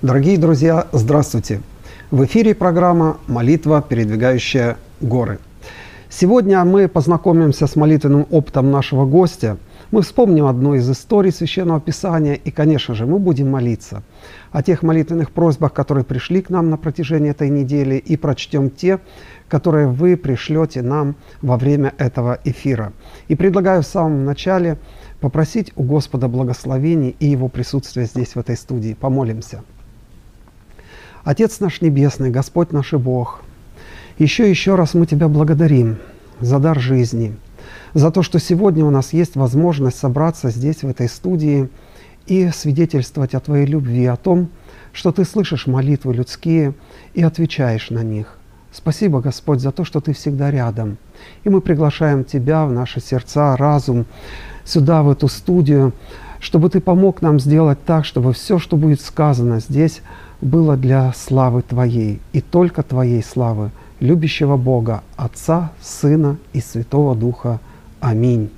Дорогие друзья, здравствуйте! В эфире программа «Молитва, передвигающая горы». Сегодня мы познакомимся с молитвенным опытом нашего гостя. Мы вспомним одну из историй Священного Писания и, конечно же, мы будем молиться о тех молитвенных просьбах, которые пришли к нам на протяжении этой недели, и прочтем те, которые вы пришлете нам во время этого эфира. И предлагаю в самом начале попросить у Господа благословений и Его присутствия здесь, в этой студии. Помолимся. Отец наш Небесный, Господь наш и Бог, еще и еще раз мы Тебя благодарим за дар жизни, за то, что сегодня у нас есть возможность собраться здесь, в этой студии, и свидетельствовать о Твоей любви, о том, что Ты слышишь молитвы людские и отвечаешь на них. Спасибо, Господь, за то, что Ты всегда рядом. И мы приглашаем Тебя в наши сердца, разум, сюда, в эту студию, чтобы Ты помог нам сделать так, чтобы все, что будет сказано здесь, было для славы Твоей и только Твоей славы, любящего Бога, Отца, Сына и Святого Духа. Аминь.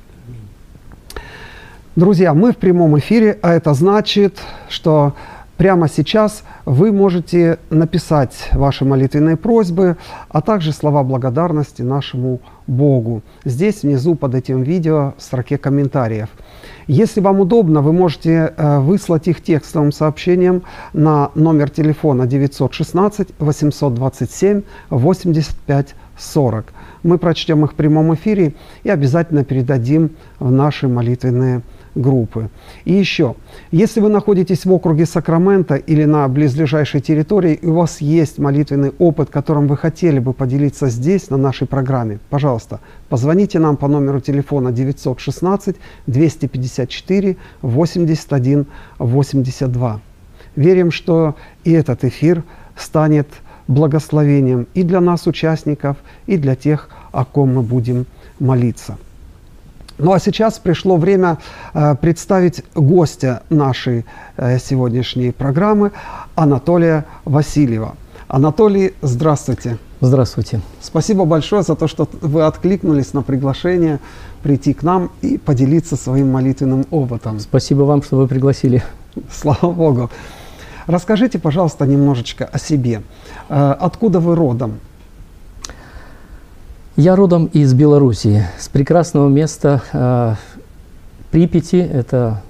Друзья, мы в прямом эфире, а это значит, что прямо сейчас вы можете написать ваши молитвенные просьбы, а также слова благодарности нашему Богу. Здесь внизу под этим видео в строке комментариев – если вам удобно, вы можете э, выслать их текстовым сообщением на номер телефона 916 827 85 40. Мы прочтем их в прямом эфире и обязательно передадим в наши молитвенные группы. И еще, если вы находитесь в округе Сакрамента или на близлежащей территории, и у вас есть молитвенный опыт, которым вы хотели бы поделиться здесь, на нашей программе, пожалуйста, позвоните нам по номеру телефона 916 254 81 82. Верим, что и этот эфир станет благословением и для нас, участников, и для тех, о ком мы будем молиться. Ну а сейчас пришло время э, представить гостя нашей э, сегодняшней программы Анатолия Васильева. Анатолий, здравствуйте. Здравствуйте. Спасибо большое за то, что вы откликнулись на приглашение прийти к нам и поделиться своим молитвенным опытом. Спасибо вам, что вы пригласили. Слава Богу. Расскажите, пожалуйста, немножечко о себе. Э, откуда вы родом? Я родом из Белоруссии, с прекрасного места э, Припяти. Это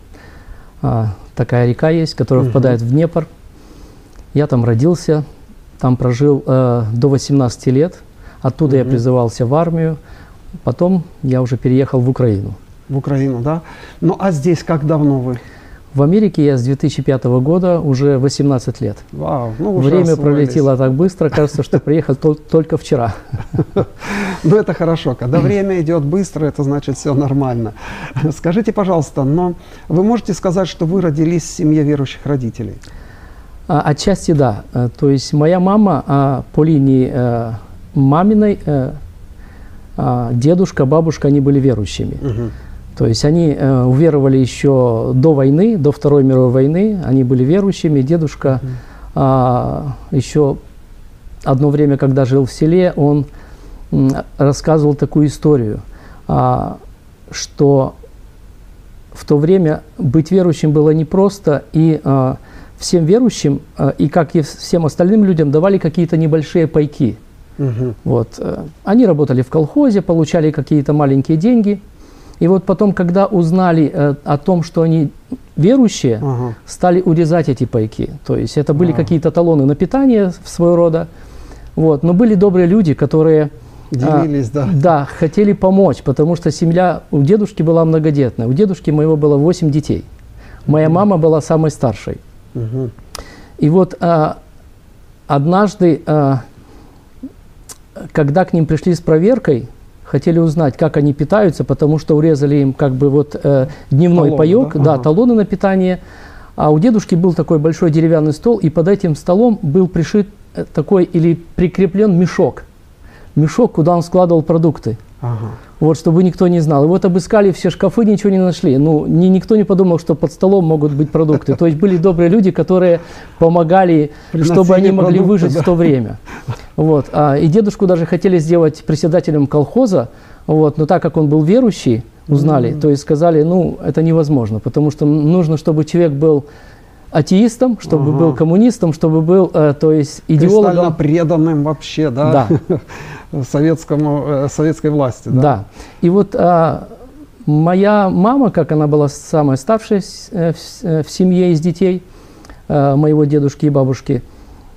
э, такая река есть, которая угу. впадает в Днепр. Я там родился, там прожил э, до 18 лет. Оттуда угу. я призывался в армию. Потом я уже переехал в Украину. В Украину, да? Ну а здесь как давно вы? В Америке я с 2005 года уже 18 лет. Вау, ну Время пролетело так быстро, кажется, что приехал только вчера. Ну это хорошо, когда время идет быстро, это значит все нормально. Скажите, пожалуйста, но вы можете сказать, что вы родились в семье верующих родителей? А, отчасти да. Э, то есть моя мама а, по линии э, маминой, э, а, дедушка, бабушка, они были верующими. То есть они э, уверовали еще до войны, до Второй мировой войны, они были верующими. Дедушка э, еще одно время, когда жил в селе, он э, рассказывал такую историю, э, что в то время быть верующим было непросто, и э, всем верующим, э, и как и всем остальным людям, давали какие-то небольшие пайки. Угу. Вот. Э, они работали в колхозе, получали какие-то маленькие деньги – и вот потом, когда узнали э, о том, что они верующие, ага. стали урезать эти пайки. То есть это были ага. какие-то талоны на питание своего рода. Вот. Но были добрые люди, которые а, Делились, а, да. Да, хотели помочь, потому что семья у дедушки была многодетная. У дедушки моего было 8 детей. Моя угу. мама была самой старшей. Угу. И вот а, однажды, а, когда к ним пришли с проверкой, хотели узнать, как они питаются, потому что урезали им как бы вот э, дневной Талон, паек, да, да ага. талоны на питание. А у дедушки был такой большой деревянный стол, и под этим столом был пришит э, такой или прикреплен мешок. Мешок, куда он складывал продукты. Ага. Вот, чтобы никто не знал. И вот обыскали все шкафы, ничего не нашли. Ну, ни, никто не подумал, что под столом могут быть продукты. То есть были добрые люди, которые помогали, Приносили чтобы они могли продукты, выжить да. в то время. Вот. А, и дедушку даже хотели сделать председателем колхоза, вот, но так как он был верующий, узнали, mm-hmm. то есть сказали, ну, это невозможно, потому что нужно, чтобы человек был атеистом, чтобы ага. был коммунистом, чтобы был, э, то есть, идеологом. Кристально преданным вообще, да? Да. Советскому, э, советской власти, да? Да. И вот а, моя мама, как она была самая старшая в, э, в, в семье из детей а, моего дедушки и бабушки,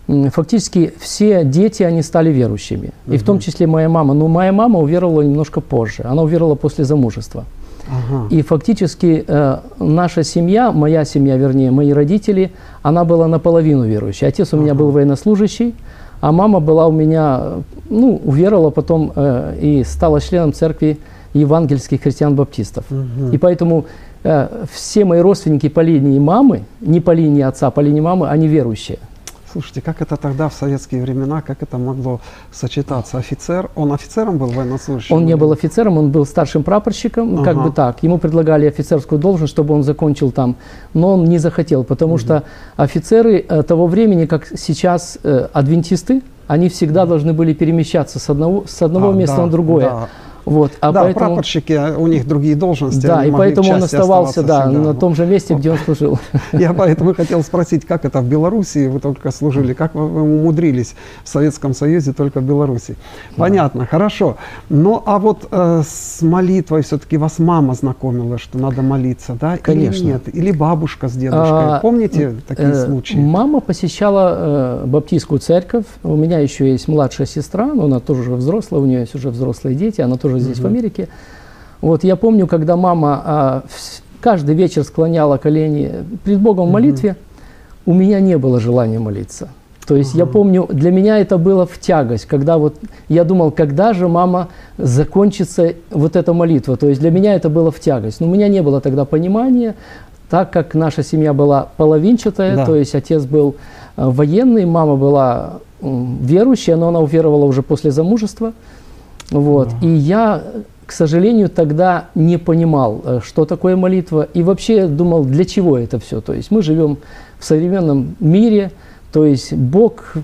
фактически все дети, они стали верующими. Угу. И в том числе моя мама. Но моя мама уверовала немножко позже. Она уверовала после замужества. Ага. И фактически э, наша семья, моя семья, вернее, мои родители, она была наполовину верующей. Отец у ага. меня был военнослужащий, а мама была у меня, ну, уверовала потом э, и стала членом церкви евангельских христиан-баптистов. Угу. И поэтому э, все мои родственники по линии мамы, не по линии отца, по линии мамы, они верующие. Слушайте, как это тогда в советские времена, как это могло сочетаться? Офицер, он офицером был военнослужащим? Он не был офицером, он был старшим прапорщиком, ага. как бы так. Ему предлагали офицерскую должность, чтобы он закончил там, но он не захотел, потому угу. что офицеры э, того времени, как сейчас э, адвентисты, они всегда должны были перемещаться с одного, с одного а, места да, на другое. Да. Вот, а да, поэтому, прапорщики, у них другие должности. Да, и поэтому он оставался да, на том же месте, где он служил. Я поэтому хотел спросить, как это в Беларуси вы только служили, как вы умудрились в Советском Союзе только в Беларуси? Понятно, хорошо. Ну, а вот э, с молитвой все-таки вас мама знакомила, что надо молиться, да? Конечно. Или нет? Или бабушка с дедушкой? А, Помните такие э, случаи? Мама посещала э, баптистскую церковь. У меня еще есть младшая сестра, но она тоже уже взрослая, у нее есть уже взрослые дети, она тоже тоже здесь, угу. в Америке. Вот я помню, когда мама а, каждый вечер склоняла колени пред Богом в молитве, у меня не было желания молиться. То есть uh я помню, для меня это было в тягость, когда вот я думал, когда же мама закончится вот эта молитва. То есть для меня это было в тягость. Но у меня не было тогда понимания, так как наша семья была половинчатая, да. то есть отец был э, военный, мама была верующая, но она уверовала уже после замужества. Вот. И я, к сожалению, тогда не понимал, э, что такое молитва, и вообще думал, для чего это все. То есть мы живем в современном мире, то есть Бог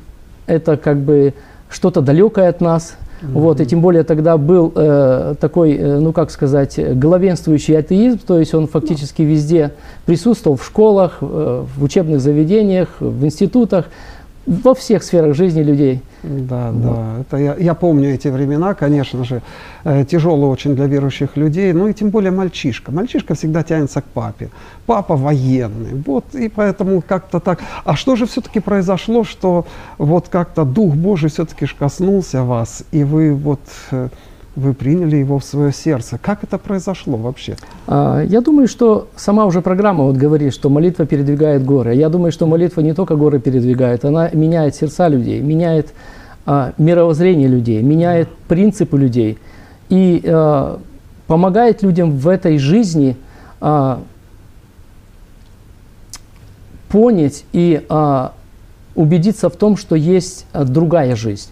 это как бы что-то далекое от нас. Mm-hmm. Вот, и тем более тогда был э, такой, э, ну как сказать, главенствующий атеизм, то есть он фактически везде присутствовал в школах, э, в учебных заведениях, в институтах во всех сферах жизни людей. Да, вот. да. Это я, я помню эти времена, конечно же, э, тяжелые очень для верующих людей, ну и тем более мальчишка. Мальчишка всегда тянется к папе. Папа военный. Вот, и поэтому как-то так. А что же все-таки произошло, что вот как-то Дух Божий все-таки коснулся вас, и вы вот... Э, вы приняли его в свое сердце. Как это произошло вообще? А, я думаю, что сама уже программа вот говорит, что молитва передвигает горы. Я думаю, что молитва не только горы передвигает, она меняет сердца людей, меняет а, мировоззрение людей, меняет принципы людей и а, помогает людям в этой жизни а, понять и а, убедиться в том, что есть другая жизнь.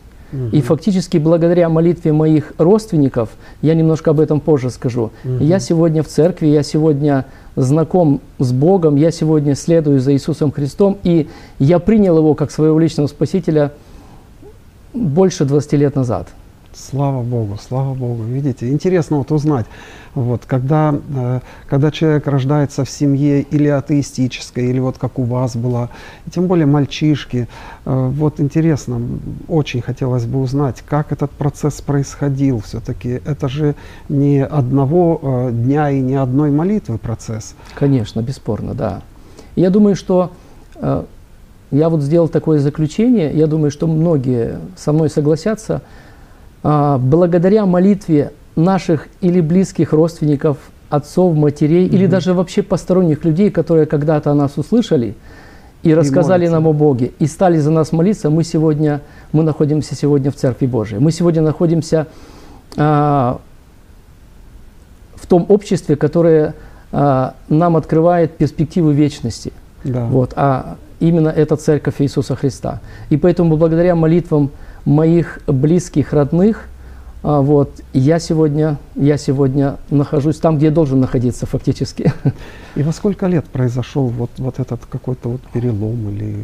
И фактически благодаря молитве моих родственников, я немножко об этом позже скажу, угу. я сегодня в церкви, я сегодня знаком с Богом, я сегодня следую за Иисусом Христом, и я принял Его как своего личного Спасителя больше 20 лет назад. Слава Богу, слава Богу. Видите, интересно вот узнать, вот, когда, э, когда человек рождается в семье или атеистической, или вот как у вас было, тем более мальчишки, э, вот интересно, очень хотелось бы узнать, как этот процесс происходил все-таки. Это же не одного э, дня и не одной молитвы процесс. Конечно, бесспорно, да. Я думаю, что э, я вот сделал такое заключение, я думаю, что многие со мной согласятся – благодаря молитве наших или близких родственников, отцов, матерей, угу. или даже вообще посторонних людей, которые когда-то о нас услышали и, и рассказали молятся. нам о Боге, и стали за нас молиться, мы сегодня, мы находимся сегодня в Церкви Божией. Мы сегодня находимся а, в том обществе, которое а, нам открывает перспективы вечности. Да. Вот, а именно это Церковь Иисуса Христа. И поэтому благодаря молитвам моих близких, родных, а, вот, я сегодня, я сегодня нахожусь там, где должен находиться фактически. И во сколько лет произошел вот, вот этот какой-то вот перелом или...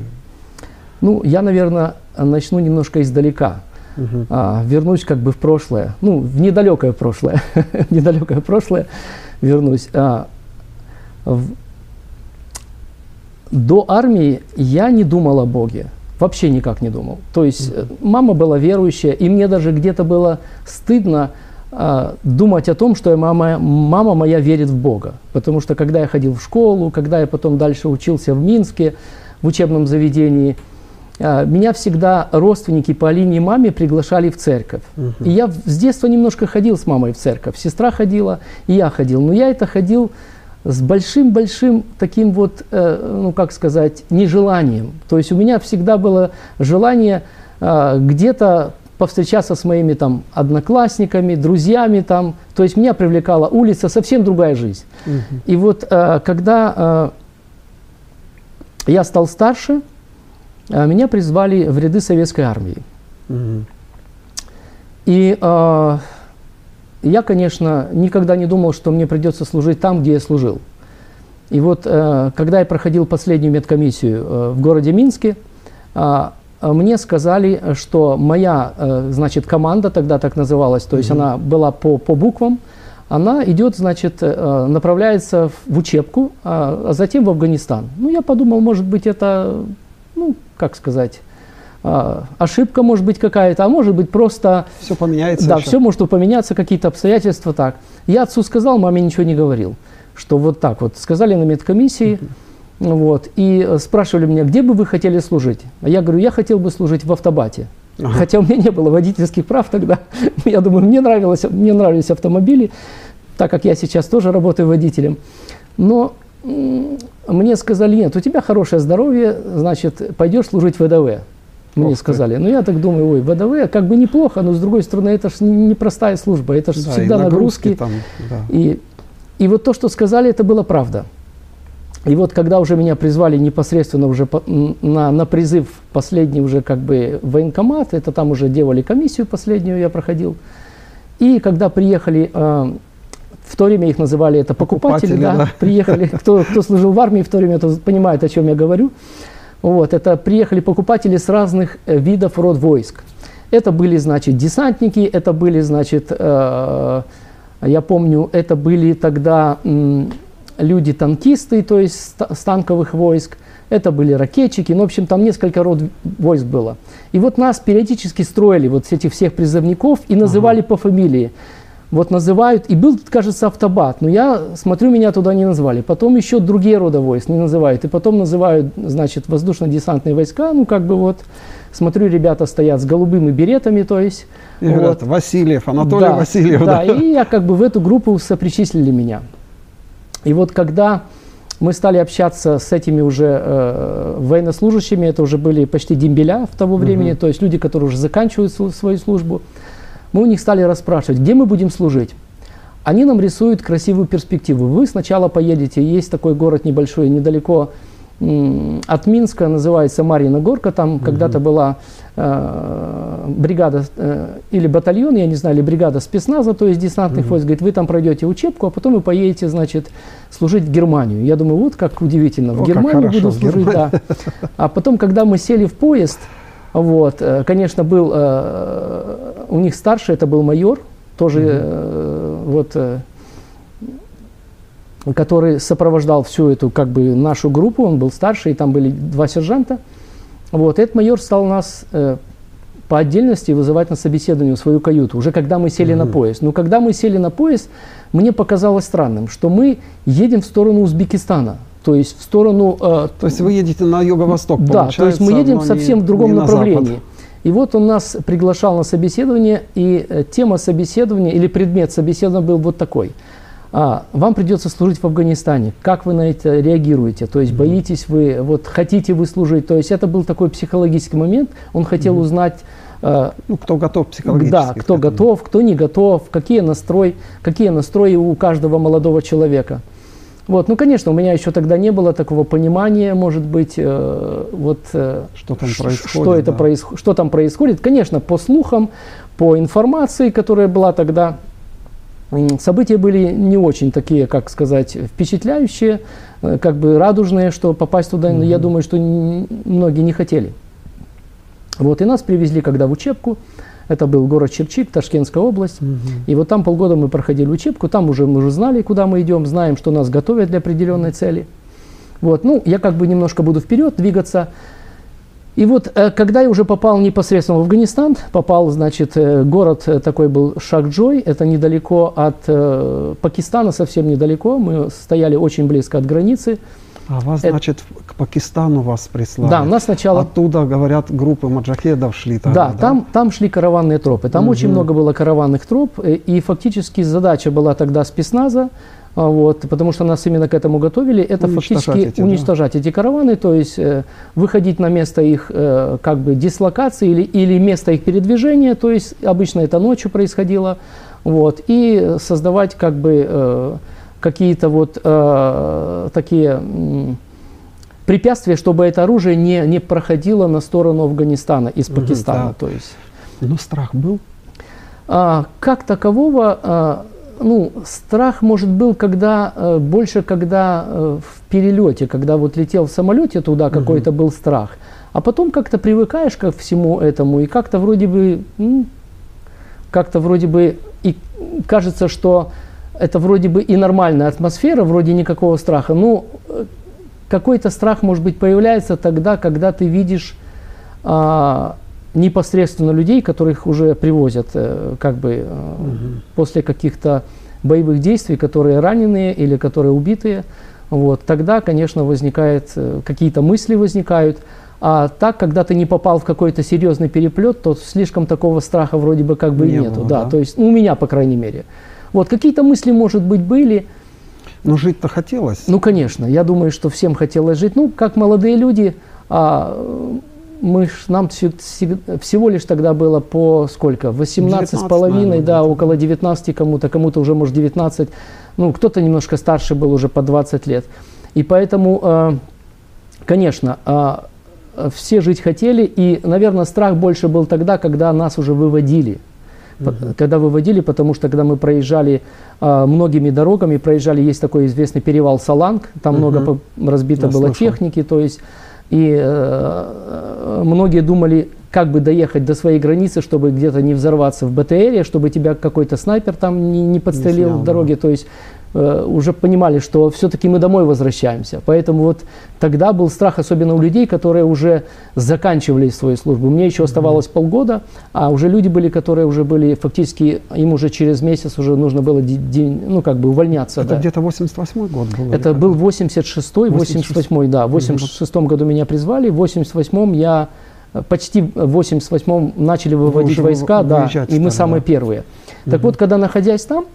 Ну, я, наверное, начну немножко издалека. Угу. А, вернусь как бы в прошлое, ну, в недалекое прошлое, в недалекое прошлое вернусь. А, в до армии я не думал о Боге. Вообще никак не думал. То есть э, мама была верующая, и мне даже где-то было стыдно э, думать о том, что мама, мама моя верит в Бога. Потому что когда я ходил в школу, когда я потом дальше учился в Минске, в учебном заведении, э, меня всегда родственники по линии маме приглашали в церковь. Угу. И я с детства немножко ходил с мамой в церковь. Сестра ходила, и я ходил. Но я это ходил с большим-большим таким вот, э, ну как сказать, нежеланием. То есть у меня всегда было желание э, где-то повстречаться с моими там одноклассниками, друзьями там. То есть меня привлекала улица, совсем другая жизнь. Угу. И вот э, когда я стал старше, меня призвали в ряды советской армии. Угу. И я, конечно, никогда не думал, что мне придется служить там, где я служил. И вот, э, когда я проходил последнюю медкомиссию э, в городе Минске, а, мне сказали, что моя, э, значит, команда тогда так называлась, то есть mm-hmm. она была по, по буквам, она идет, значит, направляется в учебку, а, а затем в Афганистан. Ну, я подумал, может быть, это, ну, как сказать, ошибка может быть какая-то, а может быть просто... Все поменяется Да, еще. все может поменяться, какие-то обстоятельства так. Я отцу сказал, маме ничего не говорил, что вот так вот. Сказали на медкомиссии, uh-huh. вот, и спрашивали меня, где бы вы хотели служить? А я говорю, я хотел бы служить в автобате. Ага. Хотя у меня не было водительских прав тогда. Я думаю, мне, нравилось, мне нравились автомобили, так как я сейчас тоже работаю водителем. Но мне сказали, нет, у тебя хорошее здоровье, значит, пойдешь служить в ВДВ мне сказали. Но ну, я так думаю, ой, ВДВ как бы неплохо, но с другой стороны, это же непростая служба, это же да, всегда нагрузки. нагрузки. Там, да. и, и вот то, что сказали, это было правда. И вот когда уже меня призвали непосредственно уже по, на, на призыв последний уже как бы военкомат, это там уже делали комиссию последнюю, я проходил. И когда приехали, э, в то время их называли это покупатели, покупатели да, да. приехали, кто, кто служил в армии в то время, то понимает, о чем я говорю. Вот, это приехали покупатели с разных э, видов род войск. Это были, значит, десантники, это были, значит, э, я помню, это были тогда э, люди-танкисты, то есть с танковых войск, это были ракетчики, ну, в общем, там несколько род войск было. И вот нас периодически строили, вот этих всех призывников, и называли ага. по фамилии вот называют, и был, кажется, автобат, но я смотрю, меня туда не назвали. Потом еще другие рода войск не называют, и потом называют, значит, воздушно-десантные войска, ну, как бы вот, смотрю, ребята стоят с голубыми беретами, то есть. И вот. говорят, Васильев, Анатолий да, Васильев. Да, да, и я как бы в эту группу сопричислили меня. И вот когда мы стали общаться с этими уже э, военнослужащими, это уже были почти дембеля в того времени, угу. то есть люди, которые уже заканчивают свою службу, мы у них стали расспрашивать, где мы будем служить. Они нам рисуют красивую перспективу. Вы сначала поедете, есть такой город небольшой, недалеко от Минска, называется Марьина Горка, там угу. когда-то была э, бригада э, или батальон, я не знаю, или бригада спецназа, то есть десантных угу. войск, говорит, вы там пройдете учебку, а потом вы поедете, значит, служить в Германию. Я думаю, вот как удивительно, в О, Германию буду служить, да. А потом, когда мы сели в поезд, вот, э, конечно, был э, у них старший, это был майор, тоже mm-hmm. вот, который сопровождал всю эту как бы нашу группу, он был старший, и там были два сержанта. Вот, этот майор стал нас по отдельности вызывать на собеседование в свою каюту, уже когда мы сели mm-hmm. на поезд. Но когда мы сели на поезд, мне показалось странным, что мы едем в сторону Узбекистана то есть в сторону... Э, то есть вы едете на юго-восток, Да, то есть мы едем совсем не, в другом направлении. И вот он нас приглашал на собеседование, и э, тема собеседования или предмет собеседования был вот такой. А, вам придется служить в Афганистане. Как вы на это реагируете? То есть боитесь вы, вот хотите вы служить? То есть это был такой психологический момент. Он хотел mm-hmm. узнать, э, ну, кто готов психологически. Да, кто готов, кто не готов, какие настрой, какие настрои у каждого молодого человека. Вот, ну, конечно, у меня еще тогда не было такого понимания, может быть, э, вот, э, что там происходит. Что, это да. проис, что там происходит. Конечно, по слухам, по информации, которая была тогда, события были не очень такие, как сказать, впечатляющие, э, как бы радужные, что попасть туда, угу. я думаю, что многие не хотели. Вот, и нас привезли когда в учебку, это был город Черчик, Ташкентская область. Угу. И вот там полгода мы проходили учебку, там уже мы уже знали, куда мы идем, знаем, что нас готовят для определенной цели. Вот, ну, я как бы немножко буду вперед двигаться. И вот, э, когда я уже попал непосредственно в Афганистан, попал, значит, э, город э, такой был Шахджой, это недалеко от Пакистана, совсем недалеко, мы стояли очень близко от границы. А вас, это... значит, к Пакистану вас прислали? Да, у нас сначала... Оттуда, говорят, группы маджахедов шли тогда, да? Да, там, там шли караванные тропы. Там угу. очень много было караванных троп, и фактически задача была тогда спецназа а, вот, потому что нас именно к этому готовили, это уничтожать фактически эти, уничтожать да. эти караваны, то есть э, выходить на место их э, как бы дислокации или, или место их передвижения, то есть обычно это ночью происходило, вот, и создавать как бы э, какие-то вот э, такие препятствия, чтобы это оружие не, не проходило на сторону Афганистана из Пакистана, да. то есть. Но страх был? А, как такового а, ну, страх, может, был когда, э, больше когда э, в перелете, когда вот летел в самолете туда, угу. какой-то был страх. А потом как-то привыкаешь ко всему этому, и как-то вроде бы, ну, как-то вроде бы, и кажется, что это вроде бы и нормальная атмосфера, вроде никакого страха. Ну, какой-то страх, может быть, появляется тогда, когда ты видишь а, непосредственно людей, которых уже привозят э, как бы угу. после каких-то боевых действий, которые раненые или которые убитые, вот, тогда, конечно, возникает, э, какие-то мысли возникают. А так, когда ты не попал в какой-то серьезный переплет, то слишком такого страха вроде бы как бы не и нету. Было, да, да, то есть, ну, у меня, по крайней мере. Вот, какие-то мысли, может быть, были. Но жить-то хотелось. Ну, конечно. Я думаю, что всем хотелось жить. Ну, как молодые люди, а, мы, нам всего лишь тогда было по сколько? 18 с половиной, да, около 19 кому-то, кому-то уже, может, 19. Ну, кто-то немножко старше был уже по 20 лет. И поэтому, э, конечно, э, все жить хотели, и, наверное, страх больше был тогда, когда нас уже выводили. Угу. Когда выводили, потому что когда мы проезжали э, многими дорогами, проезжали, есть такой известный перевал Саланг, там угу. много разбито Я было слышал. техники, то есть и э, многие думали, как бы доехать до своей границы, чтобы где-то не взорваться в БТРе, чтобы тебя какой-то снайпер там не, не подстрелил не снял, в дороге. Да. То есть уже понимали, что все-таки мы домой возвращаемся. Поэтому вот тогда был страх, особенно у людей, которые уже заканчивали свою службу. Мне еще оставалось mm-hmm. полгода, а уже люди были, которые уже были фактически, им уже через месяц уже нужно было день, ну как бы увольняться. Это да. где-то 88 год был? Это был 86-й, 88 да. В 86 mm-hmm. году меня призвали, в 88 я почти в 88-м начали выводить войска, да, и мы самые да. первые. Так угу. вот, когда находясь там,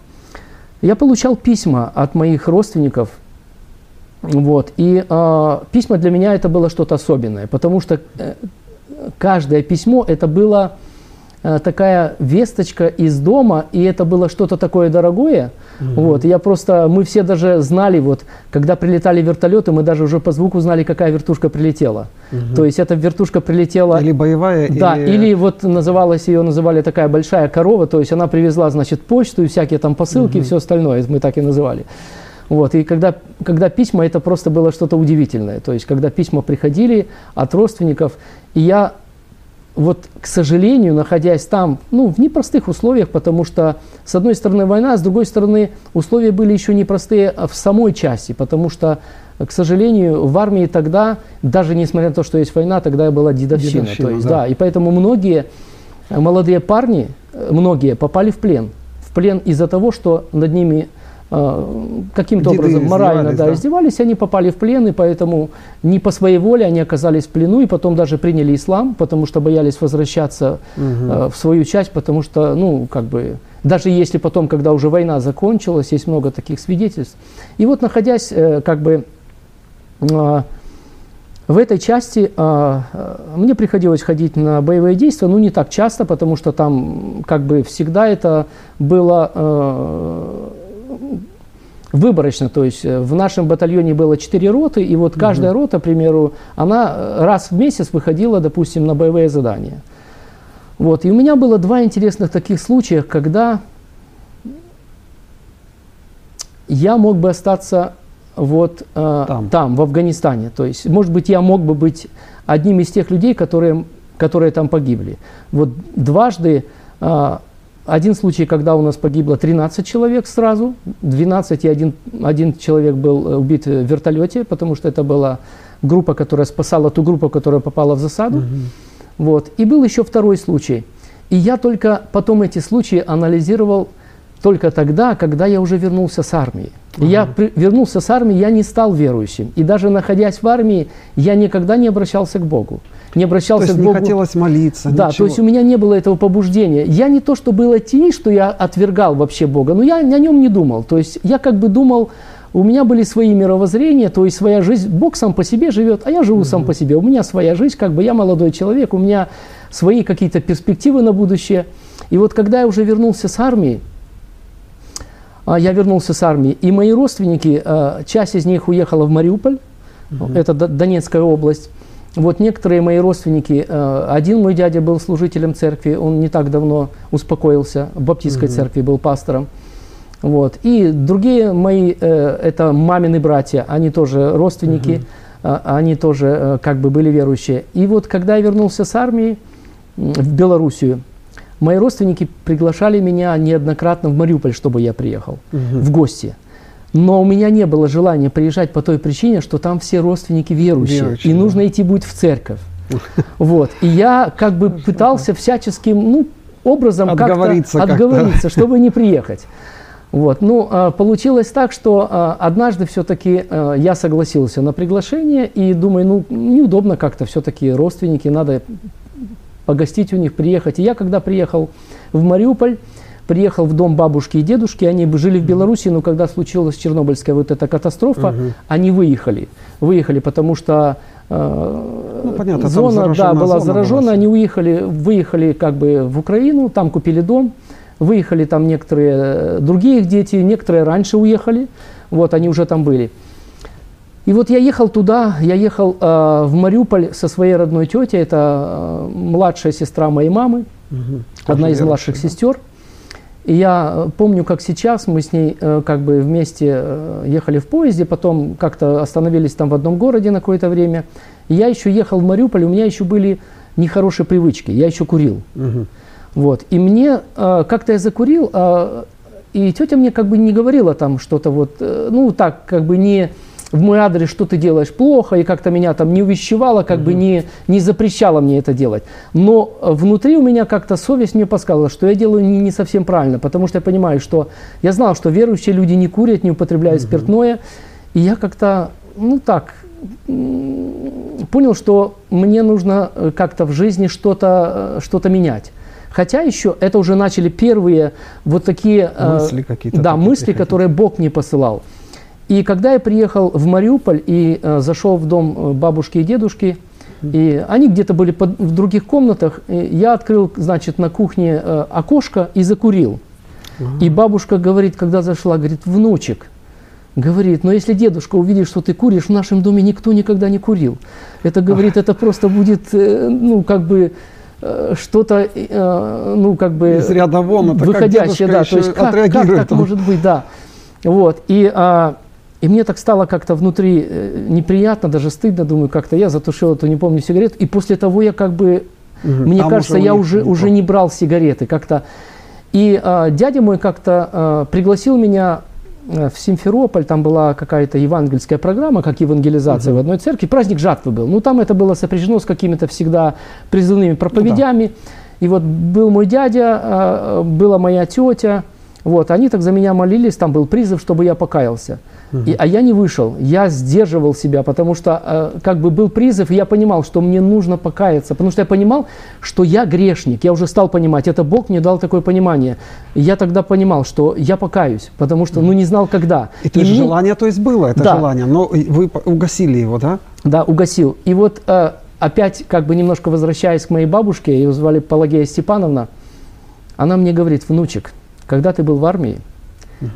я получал письма от моих родственников, вот, и э, письма для меня это было что-то особенное, потому что э, каждое письмо это было такая весточка из дома, и это было что-то такое дорогое. Угу. Вот, я просто, мы все даже знали, вот, когда прилетали вертолеты, мы даже уже по звуку знали, какая вертушка прилетела. Угу. То есть эта вертушка прилетела... Или боевая, Да, или... или вот называлась, ее называли такая большая корова, то есть она привезла, значит, почту и всякие там посылки угу. и все остальное, мы так и называли. Вот, и когда, когда письма, это просто было что-то удивительное. То есть, когда письма приходили от родственников, и я вот, к сожалению, находясь там, ну, в непростых условиях, потому что, с одной стороны, война, с другой стороны, условия были еще непростые в самой части, потому что, к сожалению, в армии тогда, даже несмотря на то, что есть война, тогда была дедовщина. дедовщина то есть, да. да, и поэтому многие молодые парни, многие попали в плен. В плен из-за того, что над ними а, каким-то образом морально да, да. издевались, они попали в плен, и поэтому не по своей воле они оказались в плену, и потом даже приняли ислам, потому что боялись возвращаться угу. в свою часть, потому что, ну, как бы, даже если потом, когда уже война закончилась, есть много таких свидетельств. И вот находясь, э, как бы, в этой части э, мне приходилось ходить на боевые действия, но не так часто, потому что там как бы всегда это было э, выборочно, то есть э, в нашем батальоне было 4 роты, и вот каждая угу. рота, к примеру, она э, раз в месяц выходила, допустим, на боевые задания. Вот, и у меня было два интересных таких случая, когда я мог бы остаться вот э, там. там, в Афганистане. То есть, может быть, я мог бы быть одним из тех людей, которые, которые там погибли. Вот дважды э, один случай, когда у нас погибло 13 человек сразу, 12 и один, один человек был убит в вертолете, потому что это была группа, которая спасала ту группу, которая попала в засаду. Угу. Вот. И был еще второй случай. И я только потом эти случаи анализировал только тогда, когда я уже вернулся с армии. Ага. Я при, вернулся с армии, я не стал верующим. И даже находясь в армии, я никогда не обращался к Богу. Не обращался то есть к Богу. не хотелось молиться, Да, ничего. то есть у меня не было этого побуждения. Я не то, что был атеист, что я отвергал вообще Бога, но я о нем не думал. То есть я как бы думал, у меня были свои мировоззрения, то есть своя жизнь. Бог сам по себе живет, а я живу угу. сам по себе. У меня своя жизнь, как бы я молодой человек, у меня свои какие-то перспективы на будущее. И вот когда я уже вернулся с армии, я вернулся с армии, и мои родственники, а, часть из них уехала в Мариуполь, угу. это Донецкая область. Вот некоторые мои родственники, а, один мой дядя был служителем церкви, он не так давно успокоился, в баптистской угу. церкви был пастором. Вот. И другие мои, э, это мамины братья, они тоже родственники, угу. они тоже э, как бы были верующие. И вот когда я вернулся с армии в Белоруссию, Мои родственники приглашали меня неоднократно в Мариуполь, чтобы я приехал угу. в гости. Но у меня не было желания приезжать по той причине, что там все родственники верующие, верующие и да. нужно идти будет в церковь. Вот. И я как бы пытался всяческим ну, образом отговориться, как-то отговориться, чтобы не приехать. Вот. Ну, а, получилось так, что а, однажды все-таки а, я согласился на приглашение и думаю, ну, неудобно как-то все-таки родственники, надо погостить у них, приехать. И я, когда приехал в Мариуполь, приехал в дом бабушки и дедушки, они жили в Беларуси, но когда случилась Чернобыльская вот эта катастрофа, угу. они выехали. Выехали, потому что э, ну, понятно, зона да, была зона заражена, была. они уехали, выехали как бы в Украину, там купили дом, выехали там некоторые э, другие их дети, некоторые раньше уехали, вот они уже там были. И вот я ехал туда, я ехал э, в Мариуполь со своей родной тетей, это э, младшая сестра моей мамы, угу. одна из младших да? сестер. И я э, помню, как сейчас мы с ней э, как бы вместе э, ехали в поезде, потом как-то остановились там в одном городе на какое-то время. И я еще ехал в Мариуполь, у меня еще были нехорошие привычки, я еще курил. Угу. Вот. И мне э, как-то я закурил, э, и тетя мне как бы не говорила там что-то вот, э, ну так, как бы не в мой адрес, что ты делаешь плохо, и как-то меня там не увещевала, как угу. бы не, не запрещала мне это делать. Но внутри у меня как-то совесть мне подсказывала, что я делаю не, не совсем правильно, потому что я понимаю, что я знал, что верующие люди не курят, не употребляют угу. спиртное, и я как-то, ну так, понял, что мне нужно э, как-то в жизни что-то э, что менять. Хотя еще это уже начали первые вот такие э, мысли какие-то. Да, мысли, которые Бог мне посылал. И когда я приехал в Мариуполь и э, зашел в дом э, бабушки и дедушки, и они где-то были под, в других комнатах, я открыл, значит, на кухне э, окошко и закурил. Ага. И бабушка говорит, когда зашла, говорит, внучек, говорит, но если дедушка увидит, что ты куришь, в нашем доме никто никогда не курил. Это, говорит, это просто будет, э, ну, как бы, э, что-то, э, ну, как бы... Из ряда вон, это выходящее, да, то есть как, как так может быть, да. Вот, и... А, и мне так стало как-то внутри э, неприятно, даже стыдно, думаю, как-то я затушил эту, не помню, сигарету. И после того я как бы, угу. мне Там кажется, я уже, уже не брал сигареты как-то. И а, дядя мой как-то а, пригласил меня э, в Симферополь, там была какая-то евангельская программа, как евангелизация угу. в одной церкви, праздник жатвы был. Ну, там это было сопряжено с какими-то всегда призывными проповедями. Ну, да. И вот был мой дядя, а, была моя тетя, вот, они так за меня молились, там был призыв, чтобы я покаялся. И, а я не вышел, я сдерживал себя, потому что э, как бы был призыв, и я понимал, что мне нужно покаяться, потому что я понимал, что я грешник, я уже стал понимать, это Бог мне дал такое понимание. И я тогда понимал, что я покаюсь, потому что ну не знал когда. И, и мне... желание, то есть было это да. желание, но вы угасили его, да? Да, угасил. И вот э, опять как бы немножко возвращаясь к моей бабушке, ее звали Пелагея Степановна, она мне говорит, внучек, когда ты был в армии,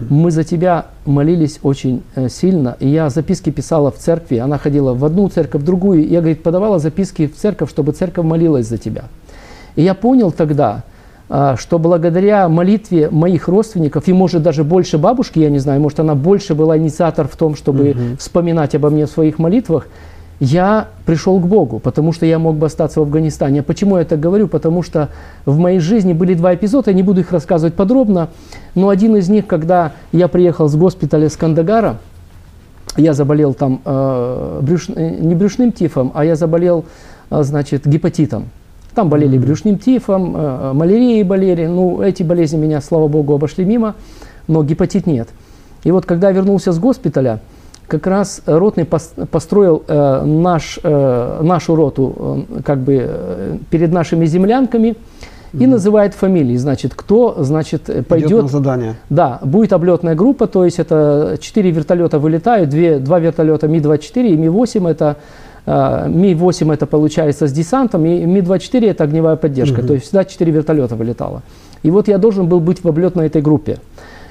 мы за тебя молились очень э, сильно, и я записки писала в церкви, она ходила в одну церковь, в другую, и я, говорит, подавала записки в церковь, чтобы церковь молилась за тебя. И я понял тогда, а, что благодаря молитве моих родственников, и может даже больше бабушки, я не знаю, может она больше была инициатор в том, чтобы угу. вспоминать обо мне в своих молитвах, я пришел к Богу, потому что я мог бы остаться в Афганистане. А почему я это говорю? Потому что в моей жизни были два эпизода, я не буду их рассказывать подробно, но один из них, когда я приехал с госпиталя с Кандагара, я заболел там э, брюш, э, не брюшным тифом, а я заболел, э, значит, гепатитом. Там болели брюшным тифом, э, малярией болели. Ну, эти болезни меня, слава богу, обошли мимо, но гепатит нет. И вот когда я вернулся с госпиталя, как раз ротный построил э, наш, э, нашу роту э, как бы перед нашими землянками и mm называет фамилии. Значит, кто, значит, пойдет... Идет на задание. Да, будет облетная группа, то есть это 4 вертолета вылетают, 2, 2 вертолета Ми-24 и Ми-8 это э, Ми-8 это получается с десантом, и Ми-24 это огневая поддержка. mm То есть всегда 4 вертолета вылетало. И вот я должен был быть в облетной этой группе.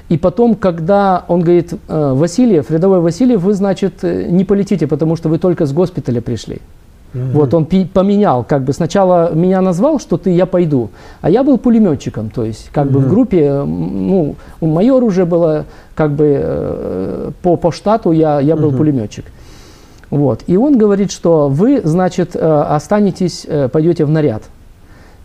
И потом, когда он говорит, «Э, Васильев, рядовой Васильев, вы, значит, э, не полетите, потому что вы только с госпиталя пришли. Угу. Вот он поменял, как бы сначала меня назвал, что ты, я пойду, а я был пулеметчиком, то есть как угу. бы в группе, ну, мое оружие было как бы э, по, по штату я, я был угу. пулеметчик. Вот. И он говорит, что вы, значит, останетесь, пойдете в наряд.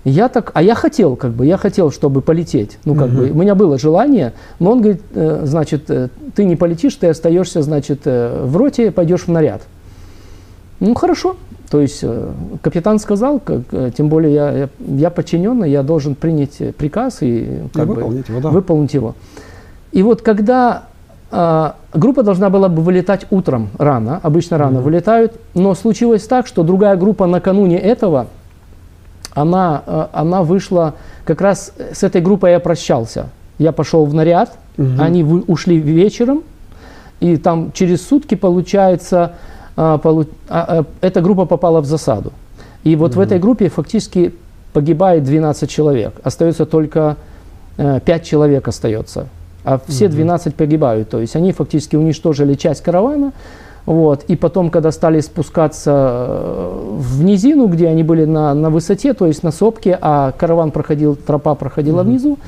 Я так, а я хотел, как бы, я хотел, чтобы полететь. Ну, как угу. бы, у меня было желание, но он говорит, э, значит, э, ты не полетишь, ты остаешься, значит, э, в роте, пойдешь в наряд. Ну, хорошо. То есть капитан сказал, как, тем более я, я, я подчиненный, я должен принять приказ и, как и бы, выполнить, его, да. выполнить его. И вот когда э, группа должна была бы вылетать утром рано, обычно рано mm вылетают, но случилось так, что другая группа накануне этого она, э, она вышла, как раз с этой группой я прощался. Я пошел в наряд, угу. они ушли вечером, и там через сутки, получается, а, а, а, эта группа попала в засаду. И вот угу. в этой группе фактически погибает 12 человек. Остается только 5 э, человек остается. А все 12 погибают. То есть они фактически уничтожили часть каравана, вот. И потом, когда стали спускаться э, в низину, где они были на, на высоте, то есть на сопке, а караван проходил, тропа проходила mm-hmm. внизу,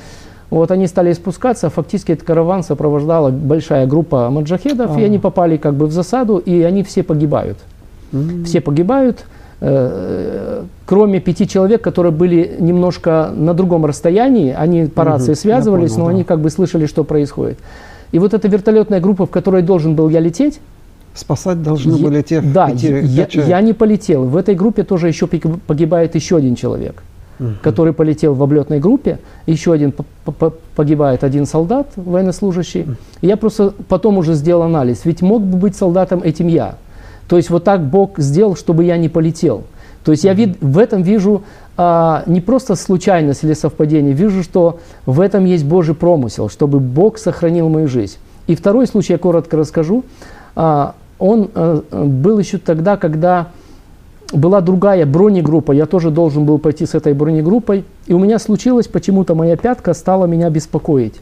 вот они стали спускаться, фактически этот караван сопровождала большая группа маджахедов, а. и они попали как бы в засаду, и они все погибают. Mm-hmm. Все погибают, э, кроме пяти человек, которые были немножко на другом расстоянии, они по рации mm-hmm. связывались, понял, но да. они как бы слышали, что происходит. И вот эта вертолетная группа, в которой должен был я лететь, Спасать должны я, были те Да, пяти, я, я не полетел. В этой группе тоже еще погибает еще один человек, угу. который полетел в облетной группе. Еще один погибает один солдат, военнослужащий. Угу. Я просто потом уже сделал анализ. Ведь мог бы быть солдатом этим я. То есть вот так Бог сделал, чтобы я не полетел. То есть я вид, в этом вижу а, не просто случайность или совпадение, вижу, что в этом есть Божий промысел, чтобы Бог сохранил мою жизнь. И второй случай я коротко расскажу. А, он э, был еще тогда, когда была другая бронегруппа, я тоже должен был пойти с этой бронегруппой, и у меня случилось, почему-то моя пятка стала меня беспокоить.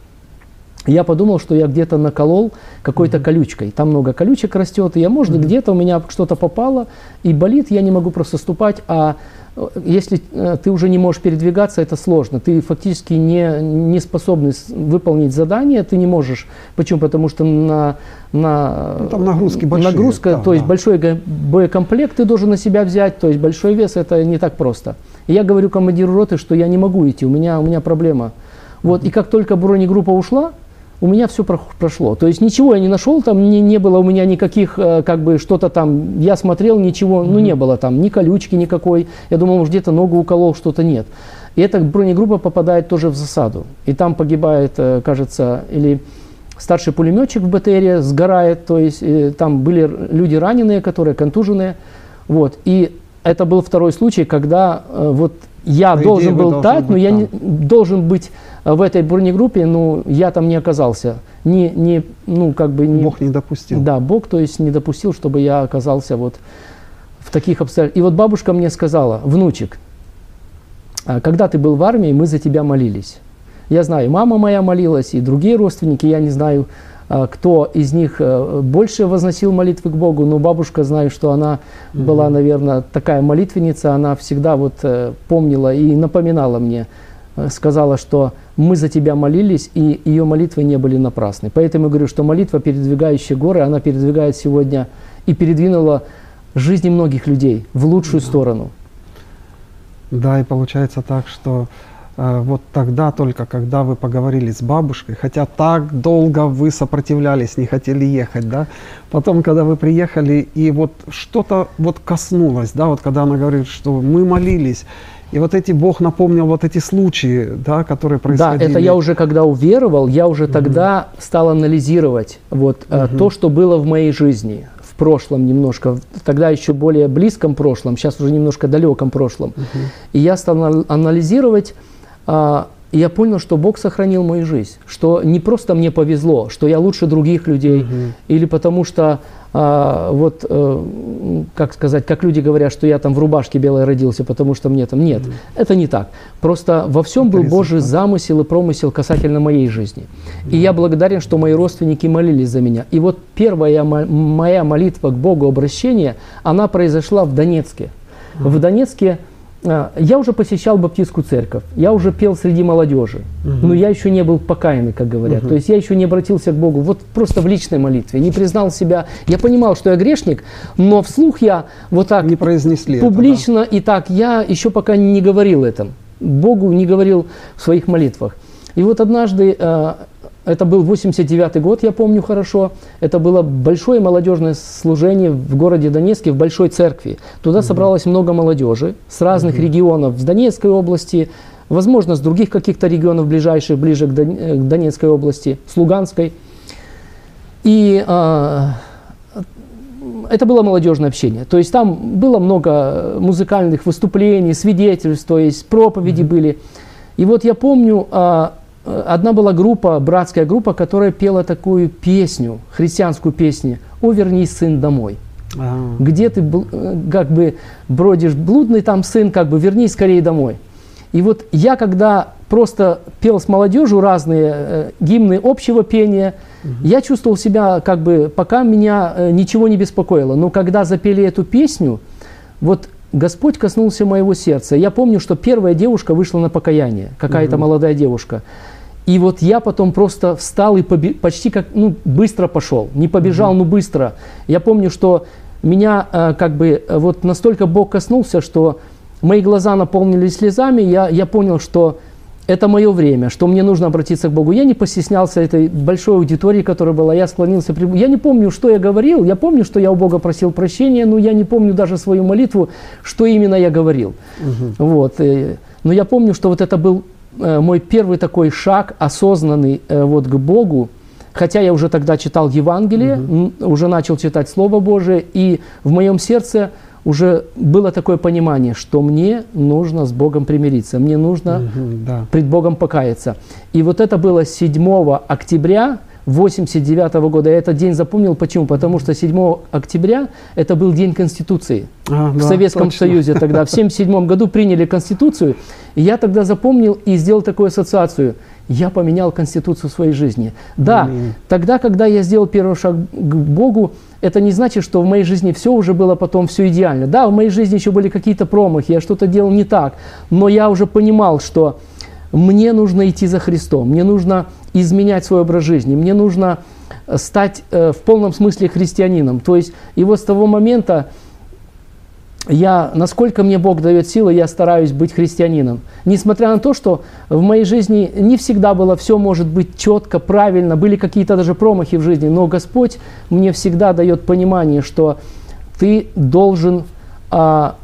Я подумал, что я где-то наколол какой-то mm-hmm. колючкой. Там много колючек растет, и я, может, mm-hmm. где-то у меня что-то попало, и болит, я не могу просто ступать, а если э, ты уже не можешь передвигаться, это сложно. Ты фактически не, не способный выполнить задание, ты не можешь. Почему? Потому что на, на ну, там нагрузки большие. Нагрузка, да, то да. есть большой боекомплект ты должен на себя взять, то есть большой вес, это не так просто. И я говорю командиру роты, что я не могу идти, у меня, у меня проблема. Вот, mm-hmm. и как только бронегруппа ушла, у меня все прошло. То есть ничего я не нашел, там не, не было у меня никаких, э, как бы что-то там, я смотрел, ничего, ну не было там, ни колючки никакой. Я думал, может где-то ногу уколол, что-то нет. И эта бронегруппа попадает тоже в засаду. И там погибает, э, кажется, или старший пулеметчик в БТРе сгорает, то есть э, там были люди раненые, которые контуженные. Вот. И это был второй случай, когда вот я По должен был дать, но я не, должен быть в этой бронегруппе, но я там не оказался. Не, не, ну, как бы не, Бог не допустил. Да, Бог, то есть, не допустил, чтобы я оказался вот в таких обстоятельствах. И вот бабушка мне сказала, внучек, «А когда ты был в армии, мы за тебя молились. Я знаю, мама моя молилась, и другие родственники, я не знаю, а, кто из них э, больше возносил молитвы к Богу, но бабушка, знаю, что она mm-hmm. была, наверное, такая молитвенница, она всегда вот э, помнила и напоминала мне, э, сказала, что мы за тебя молились, и ее молитвы не были напрасны. Поэтому я говорю, что молитва, передвигающая горы, она передвигает сегодня и передвинула жизни многих людей в лучшую сторону. Да, и получается так, что вот тогда только, когда вы поговорили с бабушкой, хотя так долго вы сопротивлялись, не хотели ехать, да, потом, когда вы приехали, и вот что-то вот коснулось, да, вот когда она говорит, что мы молились, и вот эти Бог напомнил вот эти случаи, да, которые происходили. Да, это я уже когда уверовал, я уже угу. тогда стал анализировать вот угу. то, что было в моей жизни в прошлом немножко, тогда еще более близком прошлом, сейчас уже немножко далеком прошлом. Угу. И я стал анализировать а, и я понял, что Бог сохранил мою жизнь, что не просто мне повезло, что я лучше других людей, угу. или потому что а, вот, а, как сказать, как люди говорят, что я там в рубашке белой родился, потому что мне там нет. Угу. Это не так. Просто во всем был Божий замысел и промысел касательно моей жизни. Угу. И я благодарен, что мои родственники молились за меня. И вот первая моя молитва к Богу обращения, она произошла в Донецке. Угу. В Донецке а, я уже посещал баптистскую церковь, я уже пел среди молодежи, угу. но я еще не был покаянный, как говорят. Угу. То есть я еще не обратился к Богу, вот просто в личной молитве, не признал себя. Я понимал, что я грешник, но вслух я вот так не произнесли публично это, да? и так я еще пока не говорил этом. Богу не говорил в своих молитвах. И вот однажды а, это был 89 год, я помню хорошо. Это было большое молодежное служение в городе Донецке, в большой церкви. Туда угу. собралось много молодежи с разных угу. регионов, с Донецкой области, возможно, с других каких-то регионов ближайших, ближе к Донецкой области, с Луганской. И а, это было молодежное общение. То есть там было много музыкальных выступлений, свидетельств, то есть проповеди mm-hmm. были. И вот я помню, а, одна была группа, братская группа, которая пела такую песню, христианскую песню «О, вернись, сын, домой». А-а-а. Где ты э, как бы бродишь блудный там сын, как бы вернись скорее домой. И вот я, когда просто пел с молодежью разные э, гимны общего пения, угу. я чувствовал себя как бы, пока меня э, ничего не беспокоило. Но когда запели эту песню, вот Господь коснулся моего сердца. Я помню, что первая девушка вышла на покаяние, какая-то угу. молодая девушка. И вот я потом просто встал и почти как, ну, быстро пошел. Не побежал, угу. но быстро. Я помню, что меня э, как бы э, вот настолько Бог коснулся, что мои глаза наполнились слезами. Я, я понял, что это мое время, что мне нужно обратиться к Богу. Я не постеснялся этой большой аудитории, которая была. Я склонился. При... Я не помню, что я говорил. Я помню, что я у Бога просил прощения, но я не помню даже свою молитву, что именно я говорил. Угу. Вот. Э, но я помню, что вот это был мой первый такой шаг, осознанный э, вот к Богу. Хотя я уже тогда читал Евангелие, угу. уже начал читать Слово Божие, и в моем сердце уже было такое понимание, что мне нужно с Богом примириться, мне нужно угу, да. пред Богом покаяться. И вот это было 7 октября 89 года. Я этот день запомнил. Почему? Потому что 7 октября это был день Конституции. А, в да, Советском точно. Союзе тогда. В 1977 году приняли Конституцию. И я тогда запомнил и сделал такую ассоциацию – я поменял конституцию своей жизни. Да, mm тогда, когда я сделал первый шаг к Богу, это не значит, что в моей жизни все уже было потом все идеально. Да, в моей жизни еще были какие-то промахи, я что-то делал не так, но я уже понимал, что мне нужно идти за Христом, мне нужно изменять свой образ жизни, мне нужно стать э, в полном смысле христианином. То есть, и вот с того момента я, насколько мне Бог дает силы, я стараюсь быть христианином. Несмотря на то, что в моей жизни не всегда было все может быть четко, правильно, были какие-то даже промахи в жизни, но Господь мне всегда дает понимание, что ты должен, а,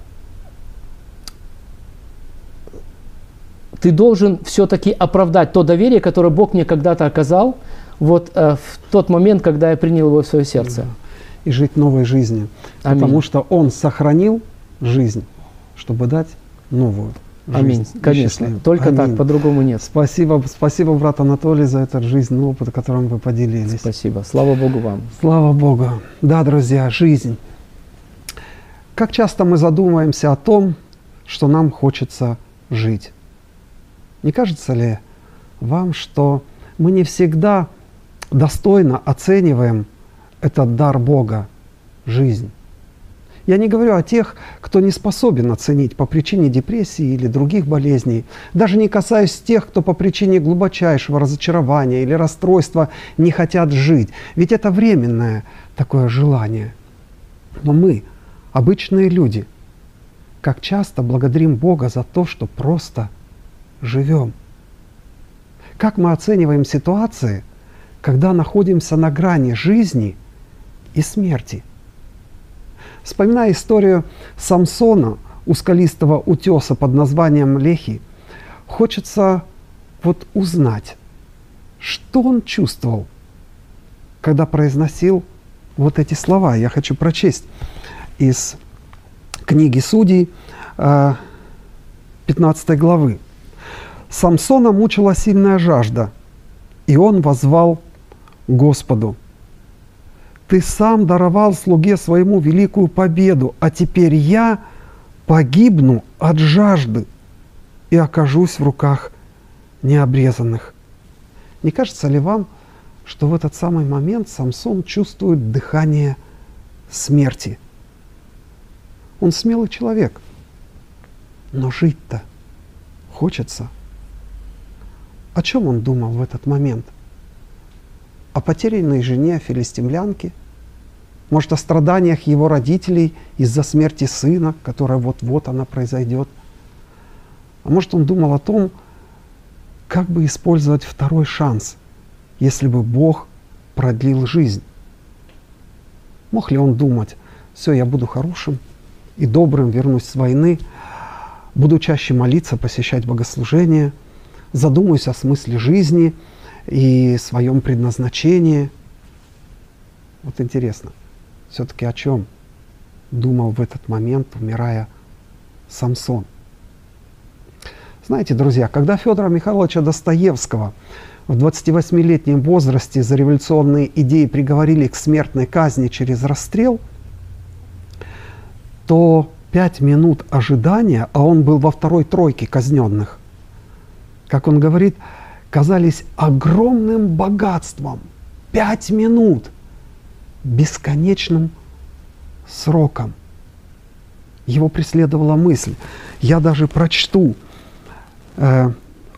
ты должен все-таки оправдать то доверие, которое Бог мне когда-то оказал, вот а, в тот момент, когда я принял его в свое сердце и жить новой жизнью. Аминь. Потому что Он сохранил жизнь, чтобы дать новую. Аминь. Конечно. Только Аминь. так, по-другому нет. Спасибо, спасибо, брат Анатолий, за этот жизненный опыт, которым вы поделились. Спасибо. Слава Богу вам. Слава Богу. Да, друзья, жизнь. Как часто мы задумываемся о том, что нам хочется жить? Не кажется ли вам, что мы не всегда достойно оцениваем этот дар Бога, жизнь. Я не говорю о тех, кто не способен оценить по причине депрессии или других болезней, даже не касаюсь тех, кто по причине глубочайшего разочарования или расстройства не хотят жить. Ведь это временное такое желание. Но мы, обычные люди. Как часто благодарим Бога за то, что просто живем. Как мы оцениваем ситуации, когда находимся на грани жизни и смерти. Вспоминая историю Самсона у скалистого утеса под названием Лехи, хочется вот узнать, что он чувствовал, когда произносил вот эти слова. Я хочу прочесть из книги Судей 15 э, главы. Самсона мучила сильная жажда, и он возвал Господу. Ты сам даровал слуге своему великую победу, а теперь я погибну от жажды и окажусь в руках необрезанных. Не кажется ли вам, что в этот самый момент Самсон чувствует дыхание смерти? Он смелый человек, но жить-то хочется – о чем он думал в этот момент? О потерянной жене филистимлянке? Может, о страданиях его родителей из-за смерти сына, которая вот-вот она произойдет? А может, он думал о том, как бы использовать второй шанс, если бы Бог продлил жизнь? Мог ли он думать, все, я буду хорошим и добрым, вернусь с войны, буду чаще молиться, посещать богослужения – задумаюсь о смысле жизни и своем предназначении. Вот интересно, все-таки о чем думал в этот момент, умирая Самсон. Знаете, друзья, когда Федора Михайловича Достоевского в 28-летнем возрасте за революционные идеи приговорили к смертной казни через расстрел, то пять минут ожидания, а он был во второй тройке казненных, как он говорит, казались огромным богатством. Пять минут бесконечным сроком. Его преследовала мысль. Я даже прочту. Э,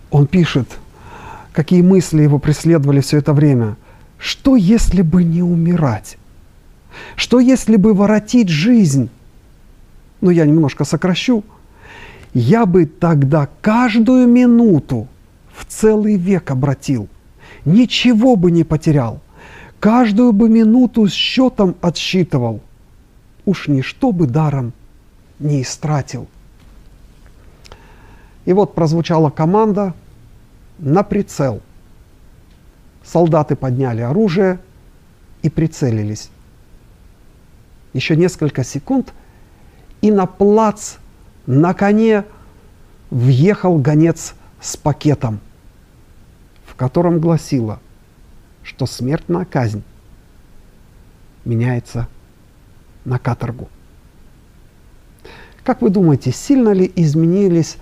он пишет, какие мысли его преследовали все это время. Что если бы не умирать? Что если бы воротить жизнь? Ну, я немножко сокращу – я бы тогда каждую минуту в целый век обратил, ничего бы не потерял, каждую бы минуту с счетом отсчитывал, уж ничто бы даром не истратил. И вот прозвучала команда на прицел. Солдаты подняли оружие и прицелились. Еще несколько секунд, и на плац на коне въехал гонец с пакетом, в котором гласило, что смертная казнь меняется на каторгу. Как вы думаете, сильно ли изменились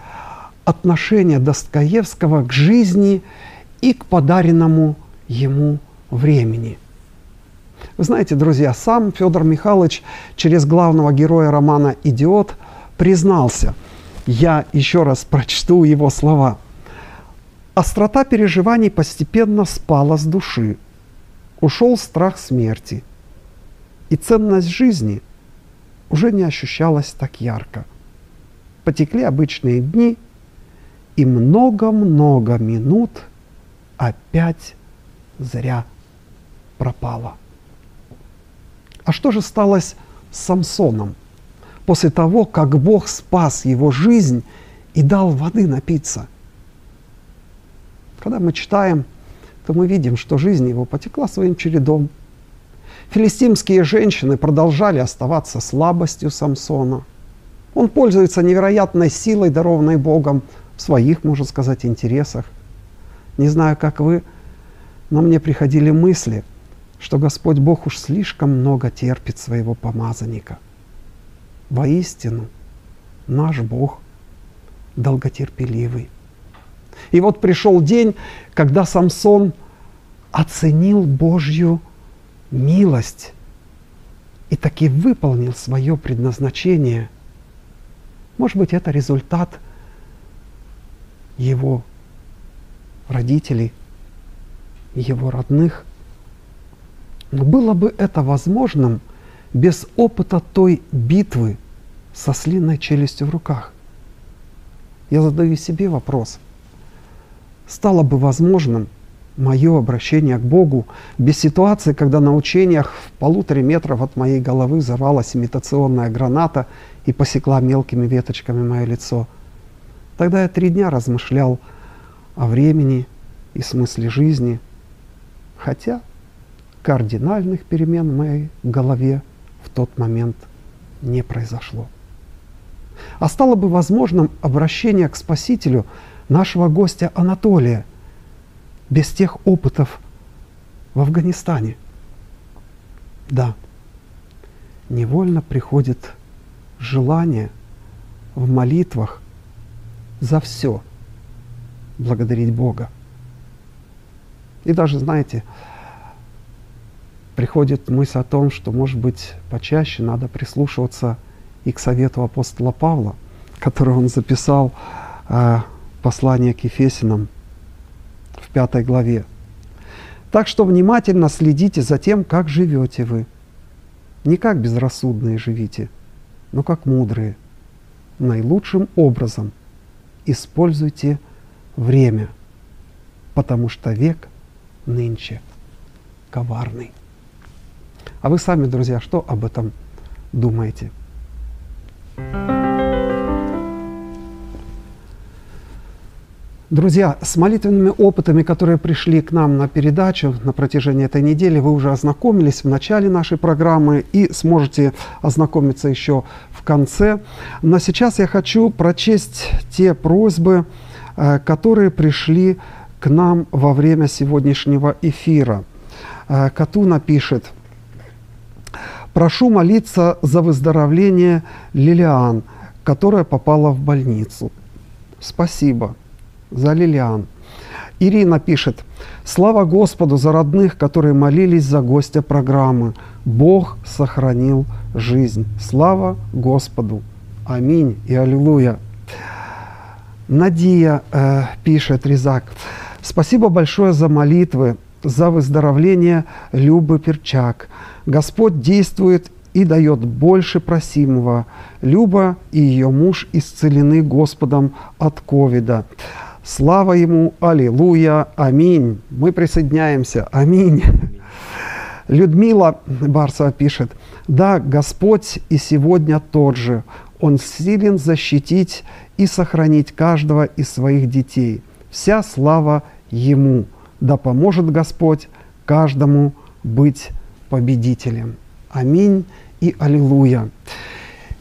отношения Достоевского к жизни и к подаренному ему времени? Вы знаете, друзья, сам Федор Михайлович через главного героя романа «Идиот» признался, я еще раз прочту его слова. Острота переживаний постепенно спала с души. Ушел страх смерти. И ценность жизни уже не ощущалась так ярко. Потекли обычные дни, и много-много минут опять зря пропало. А что же стало с Самсоном? После того, как Бог спас его жизнь и дал воды напиться. Когда мы читаем, то мы видим, что жизнь его потекла своим чередом. Филистимские женщины продолжали оставаться слабостью Самсона. Он пользуется невероятной силой, дарованной Богом, в своих, можно сказать, интересах. Не знаю, как вы, но мне приходили мысли, что Господь Бог уж слишком много терпит своего помазанника. Воистину, наш Бог долготерпеливый. И вот пришел день, когда Самсон оценил Божью милость и таки выполнил свое предназначение. Может быть, это результат его родителей, его родных. Но было бы это возможным – без опыта той битвы со слинной челюстью в руках. Я задаю себе вопрос. Стало бы возможным мое обращение к Богу без ситуации, когда на учениях в полуторе метров от моей головы взорвалась имитационная граната и посекла мелкими веточками мое лицо. Тогда я три дня размышлял о времени и смысле жизни, хотя кардинальных перемен в моей голове тот момент не произошло. А стало бы возможным обращение к Спасителю нашего гостя Анатолия без тех опытов в Афганистане. Да, невольно приходит желание в молитвах за все благодарить Бога. И даже, знаете, приходит мысль о том, что, может быть, почаще надо прислушиваться и к совету апостола Павла, который он записал э, послание к Ефесинам в пятой главе. Так что внимательно следите за тем, как живете вы. Не как безрассудные живите, но как мудрые. Наилучшим образом используйте время, потому что век нынче коварный. А вы сами, друзья, что об этом думаете? Друзья, с молитвенными опытами, которые пришли к нам на передачу на протяжении этой недели, вы уже ознакомились в начале нашей программы и сможете ознакомиться еще в конце. Но сейчас я хочу прочесть те просьбы, э, которые пришли к нам во время сегодняшнего эфира. Э, Катуна пишет, «Прошу молиться за выздоровление Лилиан, которая попала в больницу». Спасибо за Лилиан. Ирина пишет, «Слава Господу за родных, которые молились за гостя программы. Бог сохранил жизнь. Слава Господу. Аминь и аллилуйя». Надия э, пишет, Резак, «Спасибо большое за молитвы, за выздоровление Любы Перчак. Господь действует и дает больше просимого. Люба и ее муж исцелены Господом от ковида. Слава Ему, Аллилуйя, Аминь. Мы присоединяемся, Аминь. Людмила Барсова пишет, да, Господь и сегодня тот же. Он силен защитить и сохранить каждого из своих детей. Вся слава Ему. Да поможет Господь каждому быть победителем. Аминь и Аллилуйя.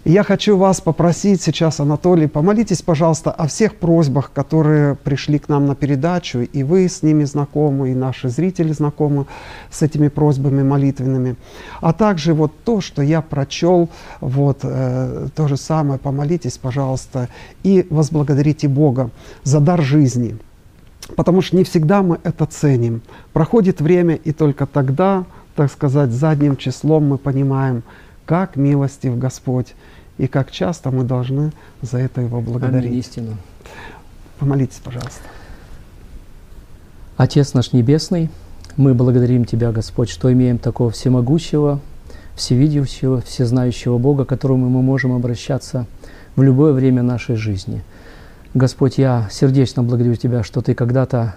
Я хочу вас попросить сейчас, Анатолий, помолитесь, пожалуйста, о всех просьбах, которые пришли к нам на передачу, и вы с ними знакомы, и наши зрители знакомы с этими просьбами молитвенными. А также вот то, что я прочел, вот э, то же самое, помолитесь, пожалуйста, и возблагодарите Бога за дар жизни. Потому что не всегда мы это ценим. Проходит время, и только тогда, так сказать, задним числом мы понимаем, как милостив Господь и как часто мы должны за это Его благодарить. Аминь, истину. Помолитесь, пожалуйста. Отец наш Небесный, мы благодарим Тебя, Господь, что имеем такого всемогущего, всевидящего, всезнающего Бога, к которому мы можем обращаться в любое время нашей жизни. Господь, я сердечно благодарю Тебя, что Ты когда-то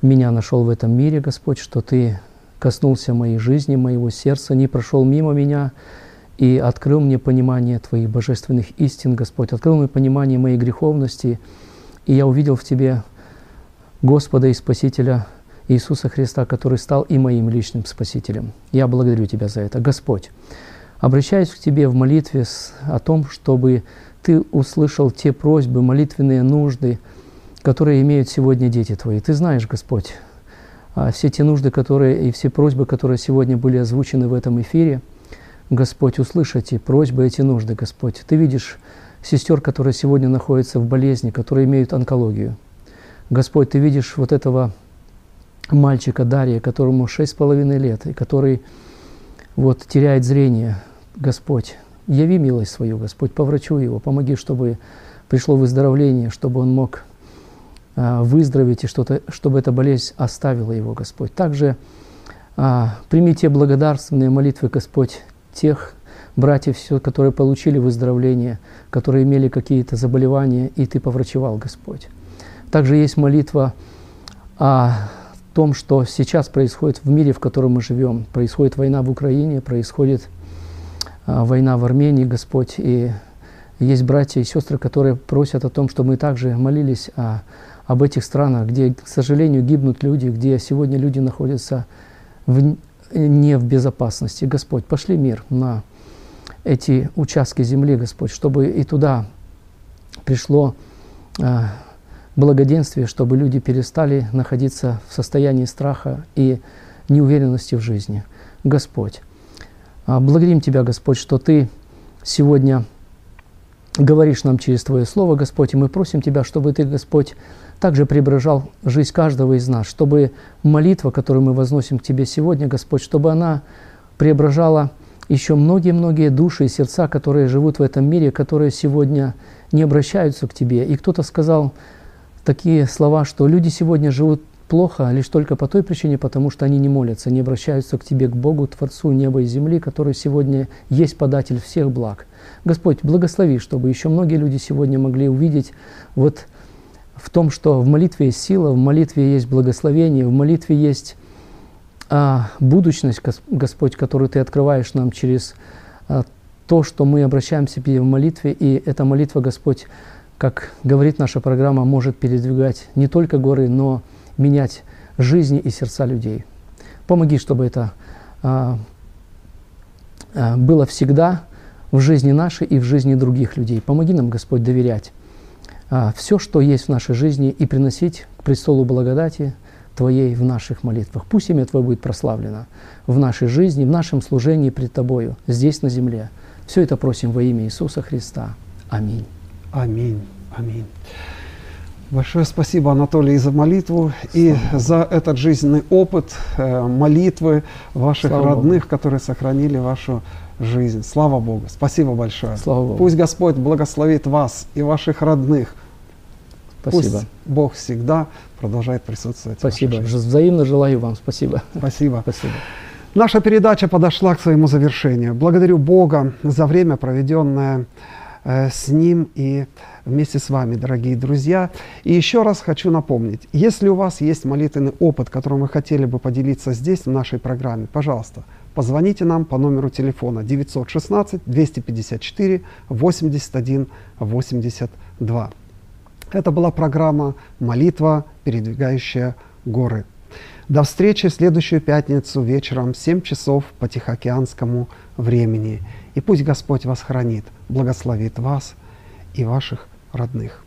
меня нашел в этом мире, Господь, что Ты коснулся моей жизни, моего сердца, не прошел мимо меня, и открыл мне понимание Твоих божественных истин, Господь, открыл мне понимание моей греховности, и я увидел в Тебе Господа и Спасителя Иисуса Христа, который стал и моим личным Спасителем. Я благодарю Тебя за это. Господь, обращаюсь к Тебе в молитве о том, чтобы Ты услышал те просьбы, молитвенные нужды, которые имеют сегодня дети Твои. Ты знаешь, Господь, а все те нужды, которые и все просьбы, которые сегодня были озвучены в этом эфире – Господь, услышь эти просьбы, эти нужды, Господь. Ты видишь сестер, которые сегодня находятся в болезни, которые имеют онкологию. Господь, Ты видишь вот этого мальчика Дарья, которому шесть с половиной лет, и который вот теряет зрение. Господь, яви милость свою, Господь, поврачу его, помоги, чтобы пришло выздоровление, чтобы он мог а, выздороветь, и что-то, чтобы эта болезнь оставила его, Господь. Также а, прими те благодарственные молитвы, Господь, тех братьев, все, которые получили выздоровление, которые имели какие-то заболевания, и Ты поврачевал, Господь. Также есть молитва о том, что сейчас происходит в мире, в котором мы живем. Происходит война в Украине, происходит война в Армении, Господь. И есть братья и сестры, которые просят о том, чтобы мы также молились о, об этих странах, где, к сожалению, гибнут люди, где сегодня люди находятся в, не в безопасности. Господь, пошли мир на эти участки земли, Господь, чтобы и туда пришло а, благоденствие, чтобы люди перестали находиться в состоянии страха и неуверенности в жизни. Господь, а, благодарим Тебя, Господь, что Ты сегодня говоришь нам через Твое Слово, Господь, и мы просим Тебя, чтобы Ты, Господь, также преображал жизнь каждого из нас, чтобы молитва, которую мы возносим к Тебе сегодня, Господь, чтобы она преображала еще многие-многие души и сердца, которые живут в этом мире, которые сегодня не обращаются к Тебе. И кто-то сказал, такие слова, что люди сегодня живут плохо лишь только по той причине, потому что они не молятся, не обращаются к Тебе, к Богу, Творцу неба и земли, который сегодня есть податель всех благ. Господь, благослови, чтобы еще многие люди сегодня могли увидеть вот в том, что в молитве есть сила, в молитве есть благословение, в молитве есть а, будущность, Господь, которую Ты открываешь нам через а, то, что мы обращаемся к Тебе в молитве, и эта молитва, Господь, как говорит наша программа, может передвигать не только горы, но менять жизни и сердца людей. Помоги, чтобы это а, а, было всегда в жизни нашей и в жизни других людей. Помоги нам, Господь, доверять а, все, что есть в нашей жизни, и приносить к престолу благодати Твоей в наших молитвах. Пусть имя Твое будет прославлено в нашей жизни, в нашем служении пред Тобою, здесь на земле. Все это просим во имя Иисуса Христа. Аминь. Аминь. Аминь. Большое спасибо, Анатолий, и за молитву, и за этот жизненный опыт э, молитвы ваших Слава родных, Богу. которые сохранили вашу жизнь. Слава Богу. Спасибо большое. Слава Богу. Пусть Господь благословит вас и ваших родных. Спасибо. Пусть Бог всегда продолжает присутствовать. Спасибо. Взаимно желаю вам. Спасибо. Спасибо. Спасибо. Наша передача подошла к своему завершению. Благодарю Бога за время, проведенное с ним и вместе с вами, дорогие друзья. И еще раз хочу напомнить, если у вас есть молитвенный опыт, которым вы хотели бы поделиться здесь, в нашей программе, пожалуйста, позвоните нам по номеру телефона 916 254 81 82. Это была программа «Молитва, передвигающая горы». До встречи в следующую пятницу вечером в 7 часов по Тихоокеанскому времени. И пусть Господь вас хранит, благословит вас и ваших родных.